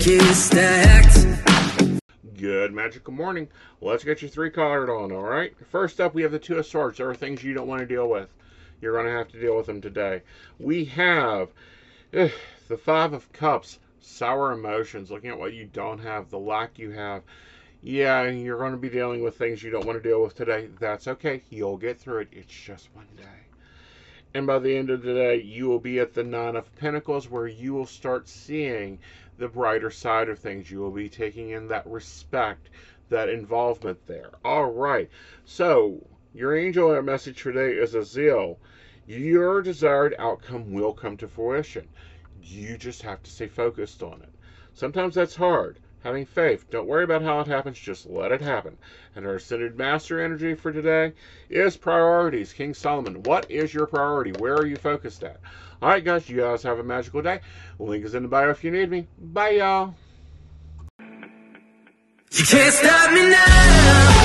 Stacked. Good magical morning. Let's get your three colored on, all right? First up, we have the two of swords. There are things you don't want to deal with. You're going to have to deal with them today. We have ugh, the five of cups, sour emotions, looking at what you don't have, the lack you have. Yeah, you're going to be dealing with things you don't want to deal with today. That's okay. You'll get through it. It's just one day. And by the end of the day, you will be at the Nine of Pentacles where you will start seeing the brighter side of things. You will be taking in that respect, that involvement there. All right. So, your angel message today is Azil. Your desired outcome will come to fruition. You just have to stay focused on it. Sometimes that's hard having faith. Don't worry about how it happens, just let it happen. And our ascended master energy for today is priorities. King Solomon, what is your priority? Where are you focused at? All right, guys, you guys have a magical day. Link is in the bio if you need me. Bye, y'all. You can't stop me now.